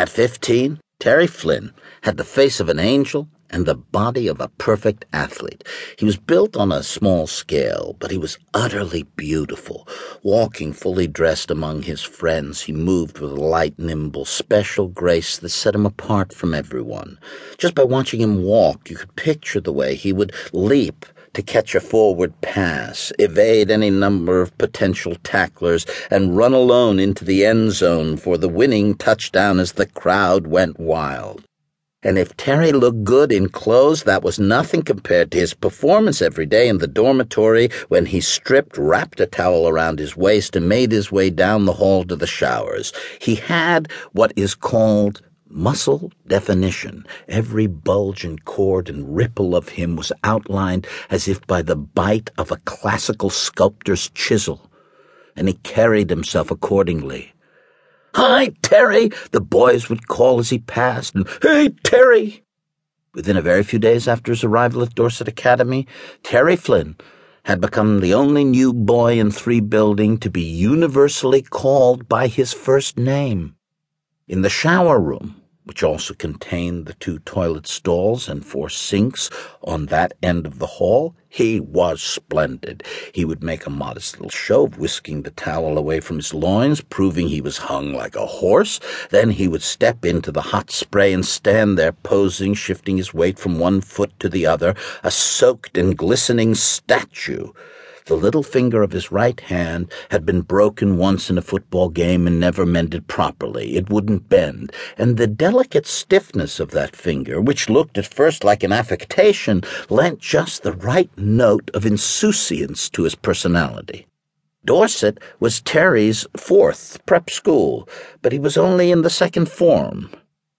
At 15, Terry Flynn had the face of an angel and the body of a perfect athlete. He was built on a small scale, but he was utterly beautiful. Walking fully dressed among his friends, he moved with a light, nimble, special grace that set him apart from everyone. Just by watching him walk, you could picture the way he would leap to catch a forward pass, evade any number of potential tacklers, and run alone into the end zone for the winning touchdown as the crowd went wild. And if Terry looked good in clothes, that was nothing compared to his performance every day in the dormitory when he stripped, wrapped a towel around his waist, and made his way down the hall to the showers. He had what is called muscle definition. Every bulge and cord and ripple of him was outlined as if by the bite of a classical sculptor's chisel, and he carried himself accordingly. Hi, Terry, the boys would call as he passed, and Hey, Terry! Within a very few days after his arrival at Dorset Academy, Terry Flynn had become the only new boy in three building to be universally called by his first name. In the shower room, which also contained the two toilet stalls and four sinks on that end of the hall, he was splendid. He would make a modest little show of whisking the towel away from his loins, proving he was hung like a horse. Then he would step into the hot spray and stand there posing, shifting his weight from one foot to the other, a soaked and glistening statue. The little finger of his right hand had been broken once in a football game and never mended properly. It wouldn't bend, and the delicate stiffness of that finger, which looked at first like an affectation, lent just the right note of insouciance to his personality. Dorset was Terry's fourth prep school, but he was only in the second form.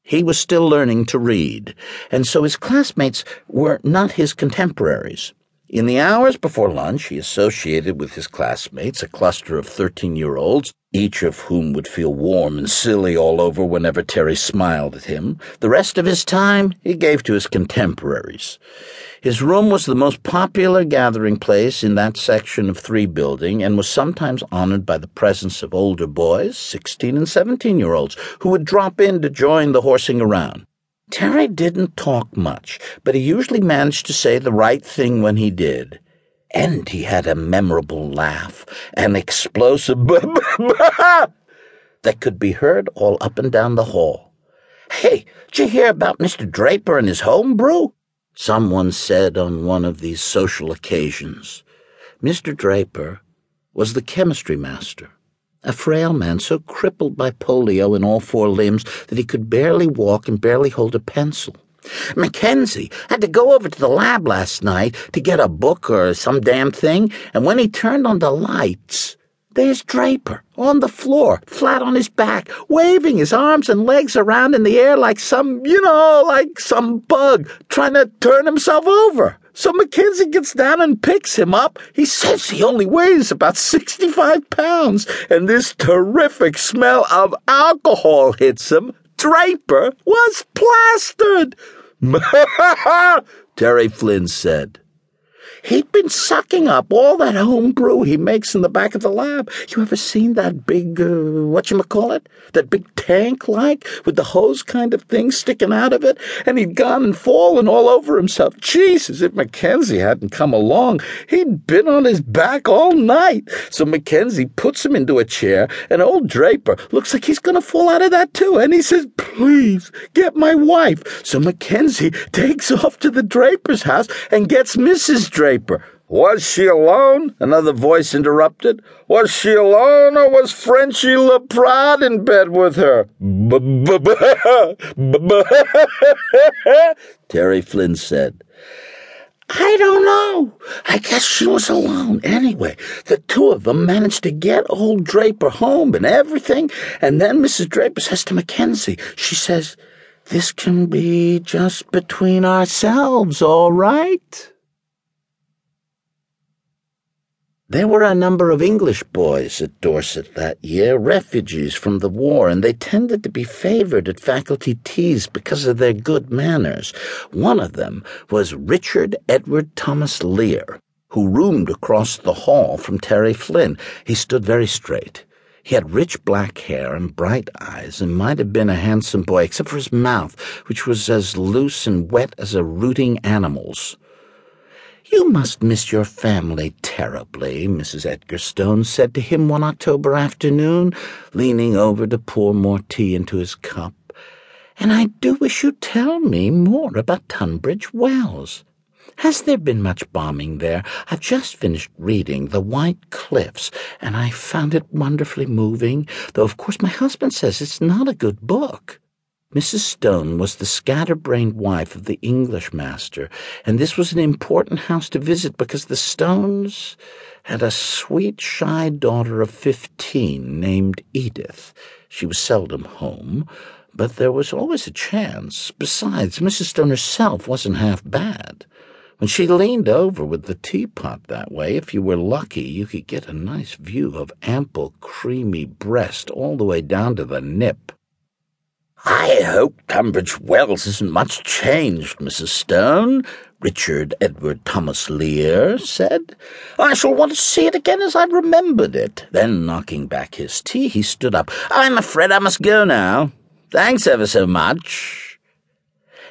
He was still learning to read, and so his classmates were not his contemporaries. In the hours before lunch, he associated with his classmates, a cluster of 13 year olds, each of whom would feel warm and silly all over whenever Terry smiled at him. The rest of his time he gave to his contemporaries. His room was the most popular gathering place in that section of three building and was sometimes honored by the presence of older boys, 16 and 17 year olds, who would drop in to join the horsing around. Terry didn't talk much, but he usually managed to say the right thing when he did. And he had a memorable laugh, an explosive that could be heard all up and down the hall. Hey, did you hear about Mr. Draper and his home brew? Someone said on one of these social occasions. Mr. Draper was the chemistry master a frail man so crippled by polio in all four limbs that he could barely walk and barely hold a pencil. Mackenzie had to go over to the lab last night to get a book or some damn thing, and when he turned on the lights, there's Draper on the floor, flat on his back, waving his arms and legs around in the air like some, you know, like some bug trying to turn himself over. So Mackenzie gets down and picks him up. He says he only weighs about 65 pounds, and this terrific smell of alcohol hits him. Draper was plastered. Terry Flynn said. He'd been sucking up all that home brew he makes in the back of the lab. You ever seen that big, uh, whatchamacallit? That big tank like, with the hose kind of thing sticking out of it? And he'd gone and fallen all over himself. Jesus, if Mackenzie hadn't come along, he'd been on his back all night. So Mackenzie puts him into a chair, and old Draper looks like he's gonna fall out of that too. And he says, please, get my wife. So Mackenzie takes off to the Draper's house and gets Mrs. Draper Was she alone? Another voice interrupted. Was she alone, or was Frenchy Laprade in bed with her? Terry Flynn said. I don't know. I guess she was alone. Anyway, the two of them managed to get old Draper home and everything, and then Mrs. Draper says to Mackenzie, she says, This can be just between ourselves, all right? There were a number of English boys at Dorset that year, refugees from the war, and they tended to be favored at faculty teas because of their good manners. One of them was Richard Edward Thomas Lear, who roomed across the hall from Terry Flynn. He stood very straight. He had rich black hair and bright eyes, and might have been a handsome boy, except for his mouth, which was as loose and wet as a rooting animal's. You must miss your family terribly, Mrs. Edgarstone said to him one October afternoon, leaning over to pour more tea into his cup. And I do wish you'd tell me more about Tunbridge Wells. Has there been much bombing there? I've just finished reading The White Cliffs, and I found it wonderfully moving, though of course my husband says it's not a good book. Mrs. Stone was the scatterbrained wife of the English master, and this was an important house to visit because the Stones had a sweet, shy daughter of fifteen named Edith. She was seldom home, but there was always a chance. Besides, Mrs. Stone herself wasn't half bad. When she leaned over with the teapot that way, if you were lucky, you could get a nice view of ample, creamy breast all the way down to the nip. I hope Tunbridge Wells isn't much changed, Mrs. Stone, Richard Edward Thomas Lear said. I shall want to see it again as I remembered it. Then, knocking back his tea, he stood up. I'm afraid I must go now. Thanks ever so much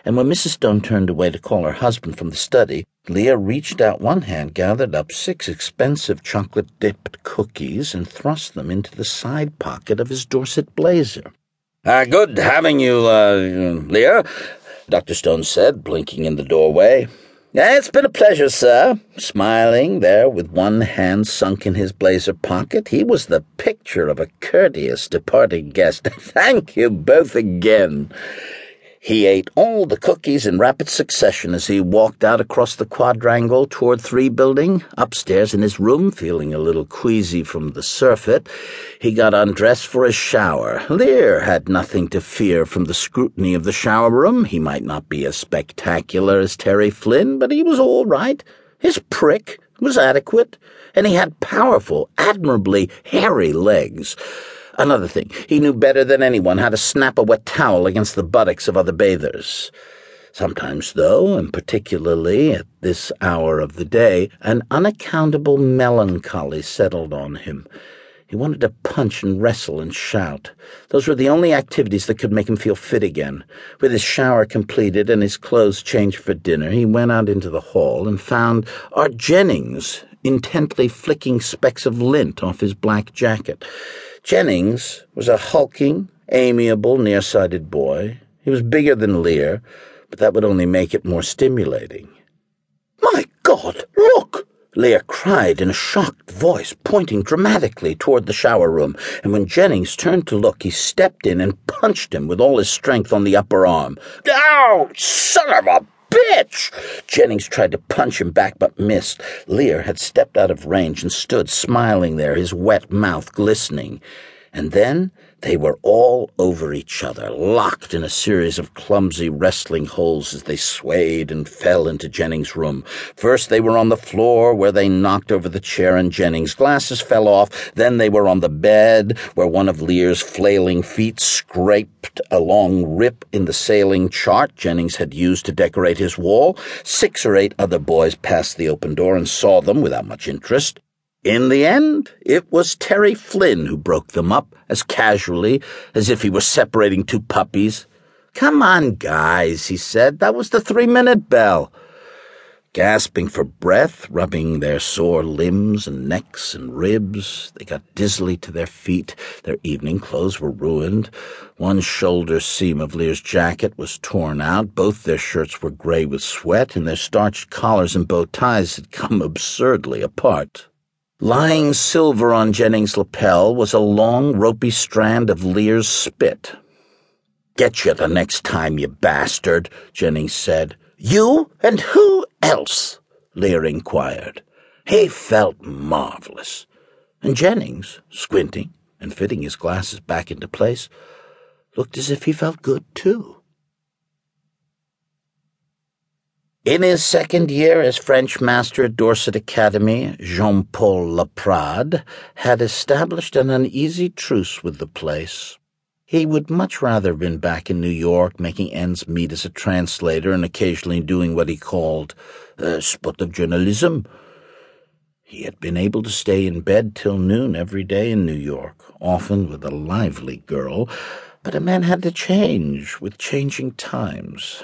and when Mrs. Stone turned away to call her husband from the study, Lear reached out one hand, gathered up six expensive chocolate-dipped cookies, and thrust them into the side pocket of his Dorset blazer. Uh, good having you, uh, Dr. Stone said, blinking in the doorway. It's been a pleasure, sir. Smiling there with one hand sunk in his blazer pocket, he was the picture of a courteous departing guest. Thank you both again. He ate all the cookies in rapid succession as he walked out across the quadrangle toward Three Building. Upstairs in his room, feeling a little queasy from the surfeit, he got undressed for his shower. Lear had nothing to fear from the scrutiny of the shower room. He might not be as spectacular as Terry Flynn, but he was all right. His prick was adequate, and he had powerful, admirably hairy legs. Another thing, he knew better than anyone how to snap a wet towel against the buttocks of other bathers. Sometimes, though, and particularly at this hour of the day, an unaccountable melancholy settled on him. He wanted to punch and wrestle and shout. Those were the only activities that could make him feel fit again. With his shower completed and his clothes changed for dinner, he went out into the hall and found Art Jennings intently flicking specks of lint off his black jacket. Jennings was a hulking, amiable, nearsighted boy. He was bigger than Lear, but that would only make it more stimulating. My God, look! Lear cried in a shocked voice, pointing dramatically toward the shower room, and when Jennings turned to look, he stepped in and punched him with all his strength on the upper arm. Ow, son of a bitch! Jennings tried to punch him back but missed. Lear had stepped out of range and stood smiling there, his wet mouth glistening. And then they were all over each other, locked in a series of clumsy wrestling holds as they swayed and fell into Jennings' room. First they were on the floor, where they knocked over the chair and Jennings' glasses fell off. Then they were on the bed, where one of Lear's flailing feet scraped a long rip in the sailing chart Jennings had used to decorate his wall. Six or eight other boys passed the open door and saw them without much interest. In the end, it was Terry Flynn who broke them up, as casually as if he were separating two puppies. Come on, guys, he said. That was the three minute bell. Gasping for breath, rubbing their sore limbs and necks and ribs, they got dizzily to their feet. Their evening clothes were ruined. One shoulder seam of Lear's jacket was torn out. Both their shirts were gray with sweat, and their starched collars and bow ties had come absurdly apart. Lying silver on Jennings' lapel was a long, ropey strand of Lear's spit. Get you the next time, you bastard, Jennings said. You and who else? Lear inquired. He felt marvelous. And Jennings, squinting and fitting his glasses back into place, looked as if he felt good too. In his second year as French master at Dorset Academy, Jean Paul Laprade had established an uneasy truce with the place. He would much rather have been back in New York, making ends meet as a translator and occasionally doing what he called a spot of journalism. He had been able to stay in bed till noon every day in New York, often with a lively girl, but a man had to change with changing times.